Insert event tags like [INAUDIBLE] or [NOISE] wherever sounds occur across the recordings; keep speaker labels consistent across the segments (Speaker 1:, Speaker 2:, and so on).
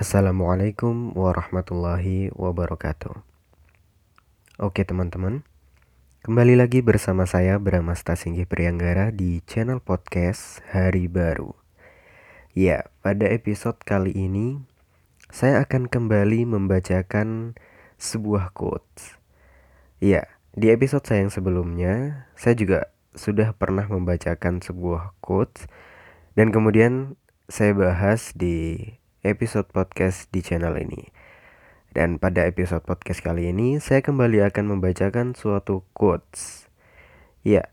Speaker 1: Assalamualaikum warahmatullahi wabarakatuh. Oke teman-teman, kembali lagi bersama saya Brahma Stasinggih Prianggara di channel podcast Hari Baru. Ya, pada episode kali ini saya akan kembali membacakan sebuah quotes. Ya, di episode saya yang sebelumnya saya juga sudah pernah membacakan sebuah quotes dan kemudian saya bahas di episode podcast di channel ini. Dan pada episode podcast kali ini saya kembali akan membacakan suatu quotes. Ya,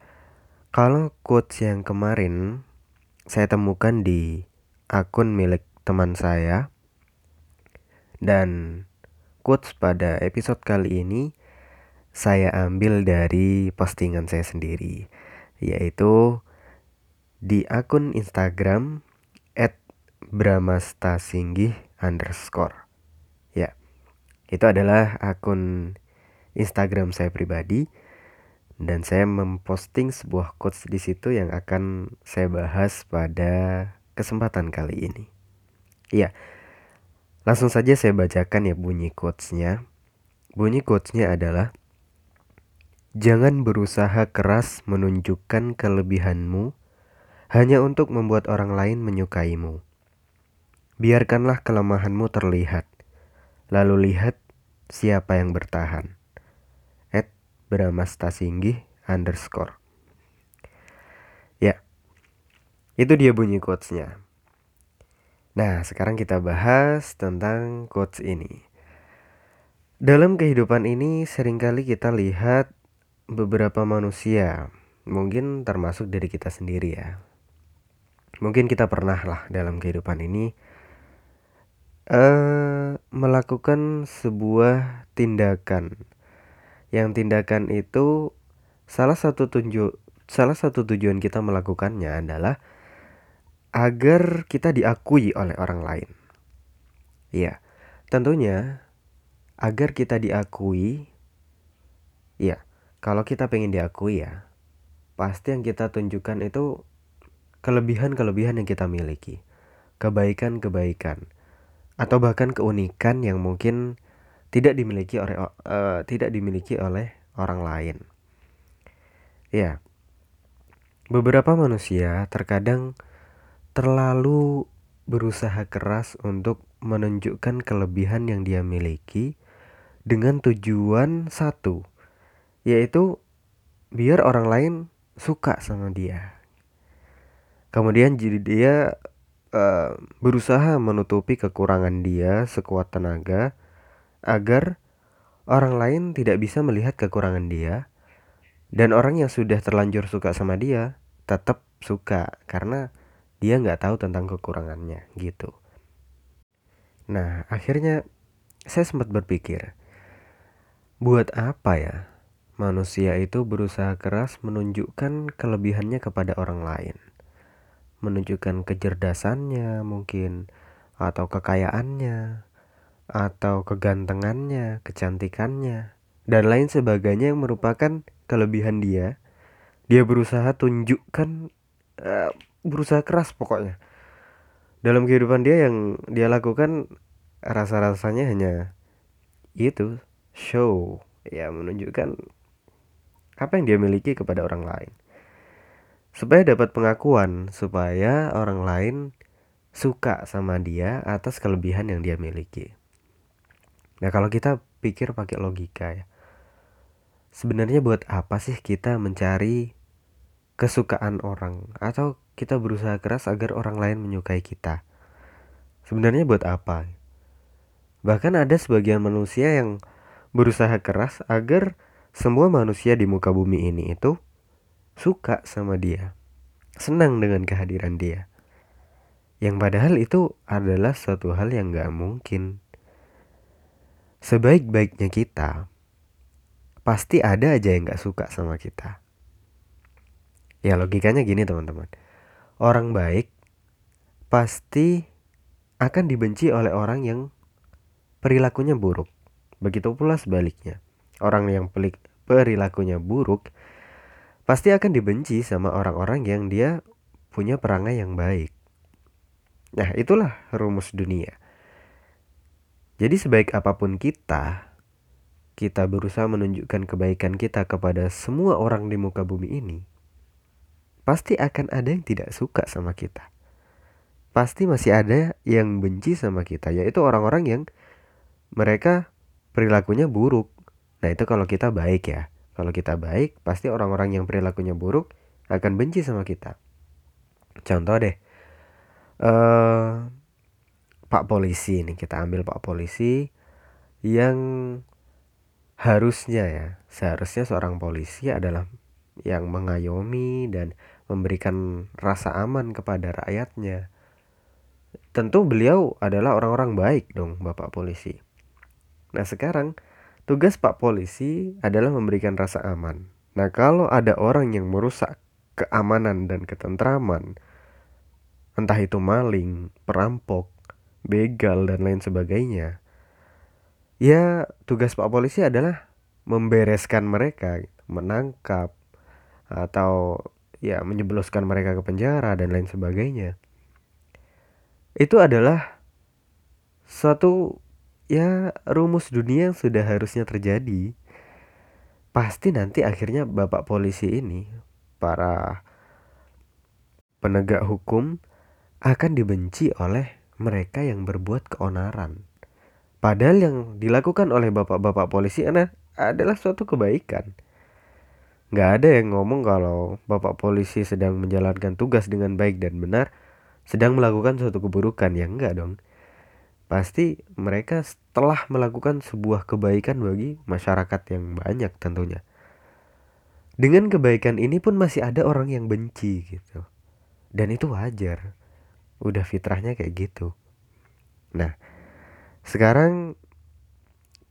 Speaker 1: kalau quotes yang kemarin saya temukan di akun milik teman saya dan quotes pada episode kali ini saya ambil dari postingan saya sendiri yaitu di akun Instagram at bramastasinggih underscore. Ya, itu adalah akun Instagram saya pribadi dan saya memposting sebuah quotes di situ yang akan saya bahas pada kesempatan kali ini. Ya, langsung saja saya bacakan ya bunyi quotesnya. Bunyi quotesnya adalah Jangan berusaha keras menunjukkan kelebihanmu hanya untuk membuat orang lain menyukaimu. Biarkanlah kelemahanmu terlihat, lalu lihat siapa yang bertahan. At Brahmastasinggih underscore. Ya, itu dia bunyi quotesnya. Nah, sekarang kita bahas tentang quotes ini. Dalam kehidupan ini sering kali kita lihat beberapa manusia, mungkin termasuk dari kita sendiri ya. Mungkin kita pernah lah dalam kehidupan ini uh, melakukan sebuah tindakan. Yang tindakan itu salah satu tunjuk salah satu tujuan kita melakukannya adalah agar kita diakui oleh orang lain. Iya, tentunya agar kita diakui, ya kalau kita pengen diakui ya, pasti yang kita tunjukkan itu kelebihan-kelebihan yang kita miliki, kebaikan-kebaikan, atau bahkan keunikan yang mungkin tidak dimiliki oleh uh, tidak dimiliki oleh orang lain. Ya, beberapa manusia terkadang terlalu berusaha keras untuk menunjukkan kelebihan yang dia miliki dengan tujuan satu yaitu biar orang lain suka sama dia. Kemudian jadi dia berusaha menutupi kekurangan dia sekuat tenaga agar orang lain tidak bisa melihat kekurangan dia dan orang yang sudah terlanjur suka sama dia tetap suka karena dia nggak tahu tentang kekurangannya gitu. Nah akhirnya saya sempat berpikir buat apa ya Manusia itu berusaha keras menunjukkan kelebihannya kepada orang lain. Menunjukkan kecerdasannya mungkin atau kekayaannya atau kegantengannya, kecantikannya dan lain sebagainya yang merupakan kelebihan dia. Dia berusaha tunjukkan uh, berusaha keras pokoknya. Dalam kehidupan dia yang dia lakukan rasa-rasanya hanya itu show ya menunjukkan apa yang dia miliki kepada orang lain. Supaya dapat pengakuan, supaya orang lain suka sama dia atas kelebihan yang dia miliki. Nah, kalau kita pikir pakai logika ya. Sebenarnya buat apa sih kita mencari kesukaan orang atau kita berusaha keras agar orang lain menyukai kita? Sebenarnya buat apa? Bahkan ada sebagian manusia yang berusaha keras agar semua manusia di muka bumi ini itu suka sama dia, senang dengan kehadiran dia. Yang padahal itu adalah suatu hal yang gak mungkin. Sebaik-baiknya kita, pasti ada aja yang gak suka sama kita. Ya logikanya gini teman-teman. Orang baik pasti akan dibenci oleh orang yang perilakunya buruk. Begitu pula sebaliknya. Orang yang pelik, perilakunya buruk, pasti akan dibenci sama orang-orang yang dia punya perangai yang baik. Nah, itulah rumus dunia. Jadi sebaik apa pun kita, kita berusaha menunjukkan kebaikan kita kepada semua orang di muka bumi ini, pasti akan ada yang tidak suka sama kita. Pasti masih ada yang benci sama kita, yaitu orang-orang yang mereka perilakunya buruk. Nah, itu kalau kita baik ya. Kalau kita baik, pasti orang-orang yang perilakunya buruk akan benci sama kita. Contoh deh, uh, Pak polisi nih kita ambil Pak polisi yang harusnya ya seharusnya seorang polisi adalah yang mengayomi dan memberikan rasa aman kepada rakyatnya. Tentu beliau adalah orang-orang baik dong Bapak polisi. Nah, sekarang Tugas Pak Polisi adalah memberikan rasa aman. Nah, kalau ada orang yang merusak keamanan dan ketentraman, entah itu maling, perampok, begal, dan lain sebagainya, ya tugas Pak Polisi adalah membereskan mereka, menangkap, atau ya menjebloskan mereka ke penjara dan lain sebagainya. Itu adalah suatu ya rumus dunia yang sudah harusnya terjadi. Pasti nanti akhirnya bapak polisi ini, para penegak hukum akan dibenci oleh mereka yang berbuat keonaran. Padahal yang dilakukan oleh bapak-bapak polisi adalah suatu kebaikan. Gak ada yang ngomong kalau bapak polisi sedang menjalankan tugas dengan baik dan benar, sedang melakukan suatu keburukan. Ya enggak dong pasti mereka telah melakukan sebuah kebaikan bagi masyarakat yang banyak tentunya. Dengan kebaikan ini pun masih ada orang yang benci gitu. Dan itu wajar. Udah fitrahnya kayak gitu. Nah, sekarang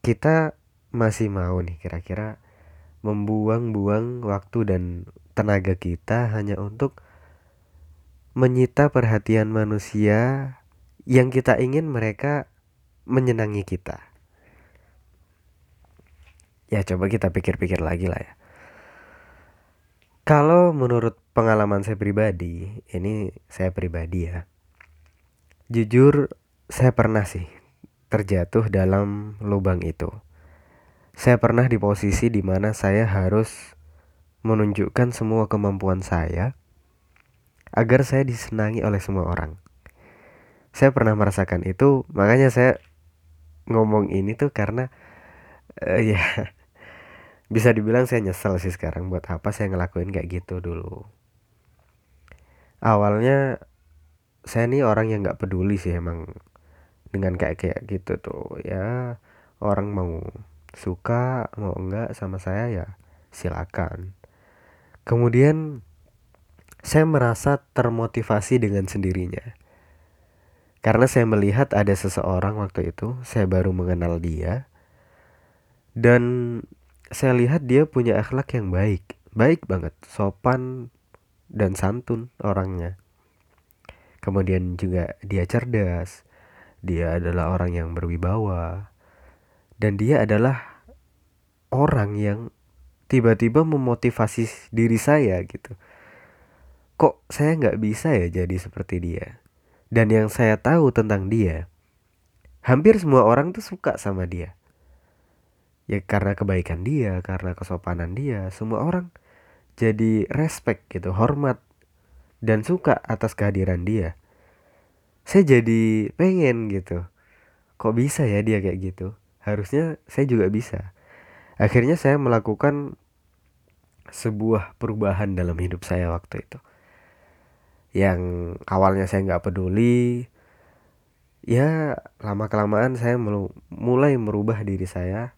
Speaker 1: kita masih mau nih kira-kira membuang-buang waktu dan tenaga kita hanya untuk menyita perhatian manusia yang kita ingin mereka menyenangi kita. Ya coba kita pikir-pikir lagi lah ya. Kalau menurut pengalaman saya pribadi, ini saya pribadi ya. Jujur saya pernah sih terjatuh dalam lubang itu. Saya pernah di posisi di mana saya harus menunjukkan semua kemampuan saya agar saya disenangi oleh semua orang saya pernah merasakan itu makanya saya ngomong ini tuh karena uh, ya [LAUGHS] bisa dibilang saya nyesel sih sekarang buat apa saya ngelakuin kayak gitu dulu. Awalnya saya nih orang yang nggak peduli sih emang dengan kayak kayak gitu tuh. Ya orang mau suka mau enggak sama saya ya silakan. Kemudian saya merasa termotivasi dengan sendirinya karena saya melihat ada seseorang waktu itu, saya baru mengenal dia. Dan saya lihat dia punya akhlak yang baik. Baik banget, sopan dan santun orangnya. Kemudian juga dia cerdas. Dia adalah orang yang berwibawa. Dan dia adalah orang yang tiba-tiba memotivasi diri saya gitu. Kok saya nggak bisa ya jadi seperti dia? Dan yang saya tahu tentang dia, hampir semua orang tuh suka sama dia. Ya karena kebaikan dia, karena kesopanan dia, semua orang jadi respect gitu, hormat dan suka atas kehadiran dia. Saya jadi pengen gitu. Kok bisa ya dia kayak gitu? Harusnya saya juga bisa. Akhirnya saya melakukan sebuah perubahan dalam hidup saya waktu itu yang awalnya saya nggak peduli ya lama kelamaan saya mulai merubah diri saya.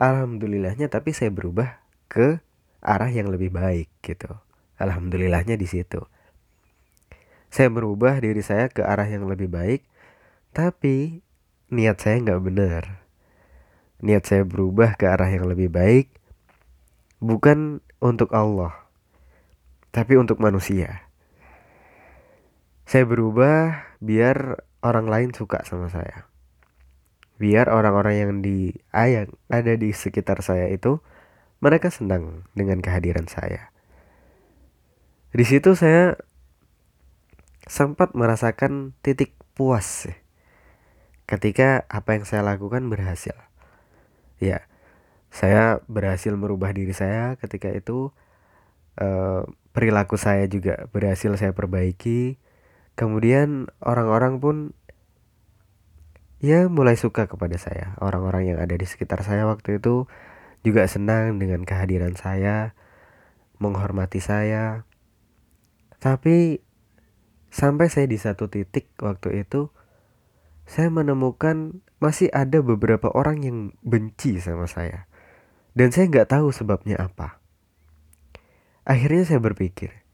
Speaker 1: Alhamdulillahnya tapi saya berubah ke arah yang lebih baik gitu. Alhamdulillahnya di situ. Saya merubah diri saya ke arah yang lebih baik tapi niat saya nggak benar. Niat saya berubah ke arah yang lebih baik bukan untuk Allah tapi untuk manusia saya berubah biar orang lain suka sama saya. Biar orang-orang yang di ayang ada di sekitar saya itu mereka senang dengan kehadiran saya. Di situ saya sempat merasakan titik puas ketika apa yang saya lakukan berhasil. Ya, saya berhasil merubah diri saya ketika itu eh, perilaku saya juga berhasil saya perbaiki. Kemudian orang-orang pun ya mulai suka kepada saya. Orang-orang yang ada di sekitar saya waktu itu juga senang dengan kehadiran saya, menghormati saya. Tapi sampai saya di satu titik waktu itu saya menemukan masih ada beberapa orang yang benci sama saya. Dan saya nggak tahu sebabnya apa. Akhirnya saya berpikir,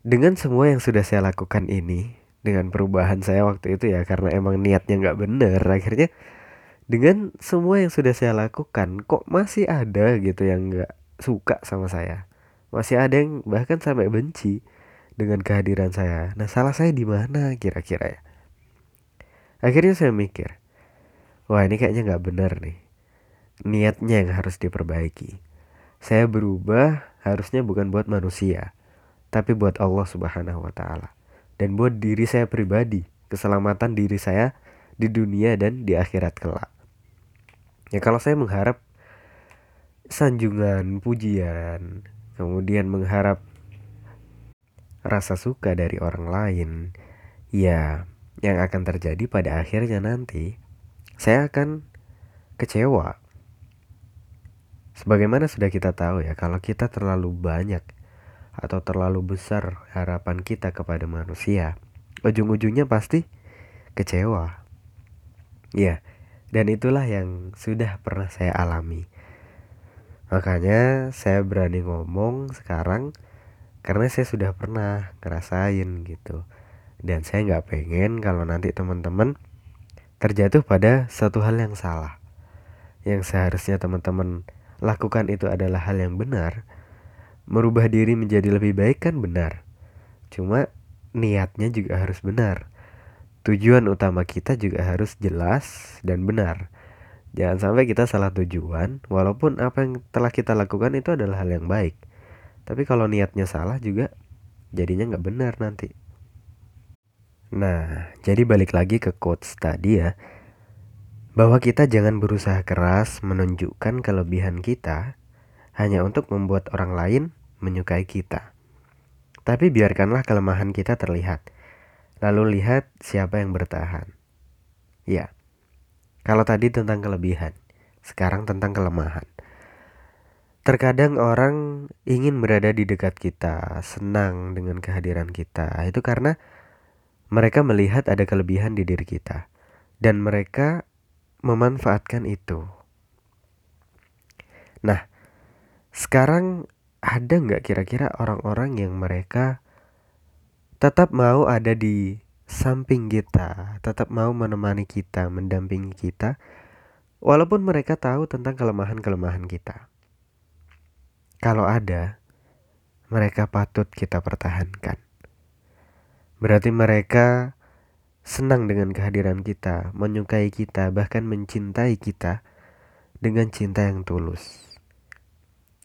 Speaker 1: dengan semua yang sudah saya lakukan ini, dengan perubahan saya waktu itu ya, karena emang niatnya nggak bener, akhirnya dengan semua yang sudah saya lakukan, kok masih ada gitu yang nggak suka sama saya. Masih ada yang bahkan sampai benci dengan kehadiran saya. Nah, salah saya di mana kira-kira ya? Akhirnya saya mikir, wah ini kayaknya nggak benar nih. Niatnya yang harus diperbaiki. Saya berubah harusnya bukan buat manusia, tapi buat Allah Subhanahu wa taala dan buat diri saya pribadi, keselamatan diri saya di dunia dan di akhirat kelak. Ya kalau saya mengharap sanjungan, pujian, kemudian mengharap rasa suka dari orang lain, ya yang akan terjadi pada akhirnya nanti saya akan kecewa Sebagaimana sudah kita tahu ya, kalau kita terlalu banyak atau terlalu besar harapan kita kepada manusia, ujung-ujungnya pasti kecewa. Ya, dan itulah yang sudah pernah saya alami. Makanya saya berani ngomong sekarang karena saya sudah pernah ngerasain gitu. Dan saya nggak pengen kalau nanti teman-teman terjatuh pada satu hal yang salah. Yang seharusnya teman-teman lakukan itu adalah hal yang benar, merubah diri menjadi lebih baik kan benar. Cuma niatnya juga harus benar. Tujuan utama kita juga harus jelas dan benar. Jangan sampai kita salah tujuan, walaupun apa yang telah kita lakukan itu adalah hal yang baik. Tapi kalau niatnya salah juga jadinya nggak benar nanti. Nah, jadi balik lagi ke quotes tadi ya bahwa kita jangan berusaha keras menunjukkan kelebihan kita hanya untuk membuat orang lain menyukai kita. Tapi biarkanlah kelemahan kita terlihat. Lalu lihat siapa yang bertahan. Ya, kalau tadi tentang kelebihan, sekarang tentang kelemahan. Terkadang orang ingin berada di dekat kita, senang dengan kehadiran kita. Itu karena mereka melihat ada kelebihan di diri kita. Dan mereka memanfaatkan itu. Nah, sekarang ada nggak kira-kira orang-orang yang mereka tetap mau ada di samping kita, tetap mau menemani kita, mendampingi kita, walaupun mereka tahu tentang kelemahan-kelemahan kita. Kalau ada, mereka patut kita pertahankan. Berarti mereka senang dengan kehadiran kita, menyukai kita, bahkan mencintai kita dengan cinta yang tulus.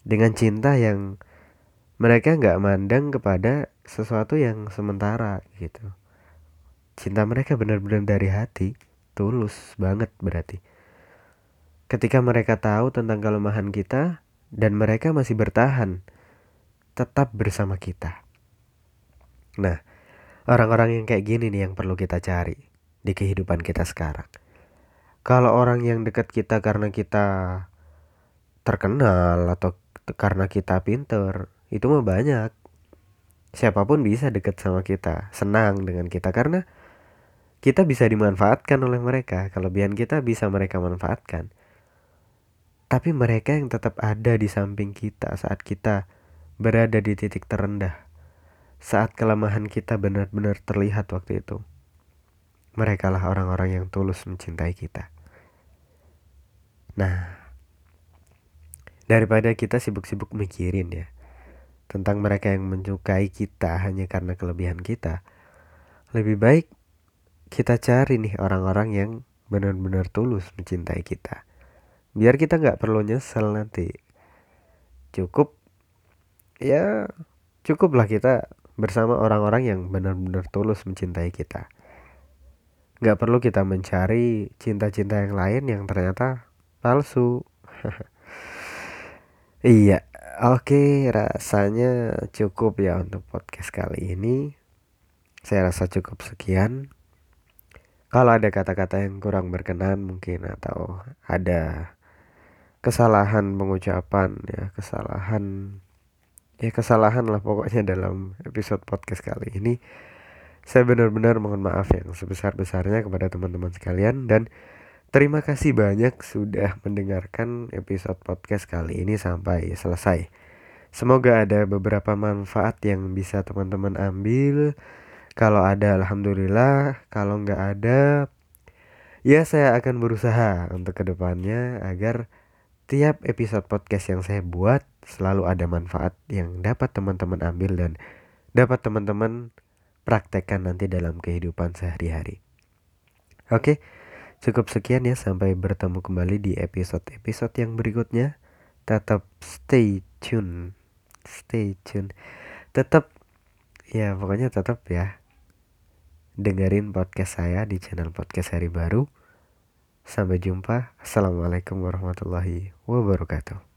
Speaker 1: Dengan cinta yang mereka nggak mandang kepada sesuatu yang sementara gitu. Cinta mereka benar-benar dari hati, tulus banget berarti. Ketika mereka tahu tentang kelemahan kita dan mereka masih bertahan tetap bersama kita. Nah, Orang-orang yang kayak gini nih yang perlu kita cari di kehidupan kita sekarang. Kalau orang yang dekat kita karena kita terkenal atau karena kita pinter, itu mah banyak. Siapa pun bisa dekat sama kita, senang dengan kita karena kita bisa dimanfaatkan oleh mereka. Kelebihan kita bisa mereka manfaatkan. Tapi mereka yang tetap ada di samping kita saat kita berada di titik terendah saat kelemahan kita benar-benar terlihat waktu itu. Mereka lah orang-orang yang tulus mencintai kita. Nah, daripada kita sibuk-sibuk mikirin ya tentang mereka yang menyukai kita hanya karena kelebihan kita, lebih baik kita cari nih orang-orang yang benar-benar tulus mencintai kita. Biar kita nggak perlu nyesel nanti. Cukup ya cukuplah kita bersama orang-orang yang benar-benar tulus mencintai kita. nggak perlu kita mencari cinta-cinta yang lain yang ternyata palsu [LAUGHS] iya oke rasanya cukup ya untuk podcast kali ini. Saya rasa cukup sekian. Kalau ada kata-kata yang kurang berkenan mungkin atau ada kesalahan pengucapan ya kesalahan ya kesalahan lah pokoknya dalam episode podcast kali ini. Saya benar-benar mohon maaf yang sebesar-besarnya kepada teman-teman sekalian dan terima kasih banyak sudah mendengarkan episode podcast kali ini sampai selesai. Semoga ada beberapa manfaat yang bisa teman-teman ambil. Kalau ada alhamdulillah, kalau nggak ada ya saya akan berusaha untuk ke depannya agar tiap episode podcast yang saya buat selalu ada manfaat yang dapat teman-teman ambil dan dapat teman-teman praktekkan nanti dalam kehidupan sehari-hari. Oke, cukup sekian ya sampai bertemu kembali di episode-episode yang berikutnya. Tetap stay tune. Stay tune. Tetap ya pokoknya tetap ya dengerin podcast saya di channel podcast hari baru. Sampai jumpa. Assalamualaikum warahmatullahi wabarakatuh.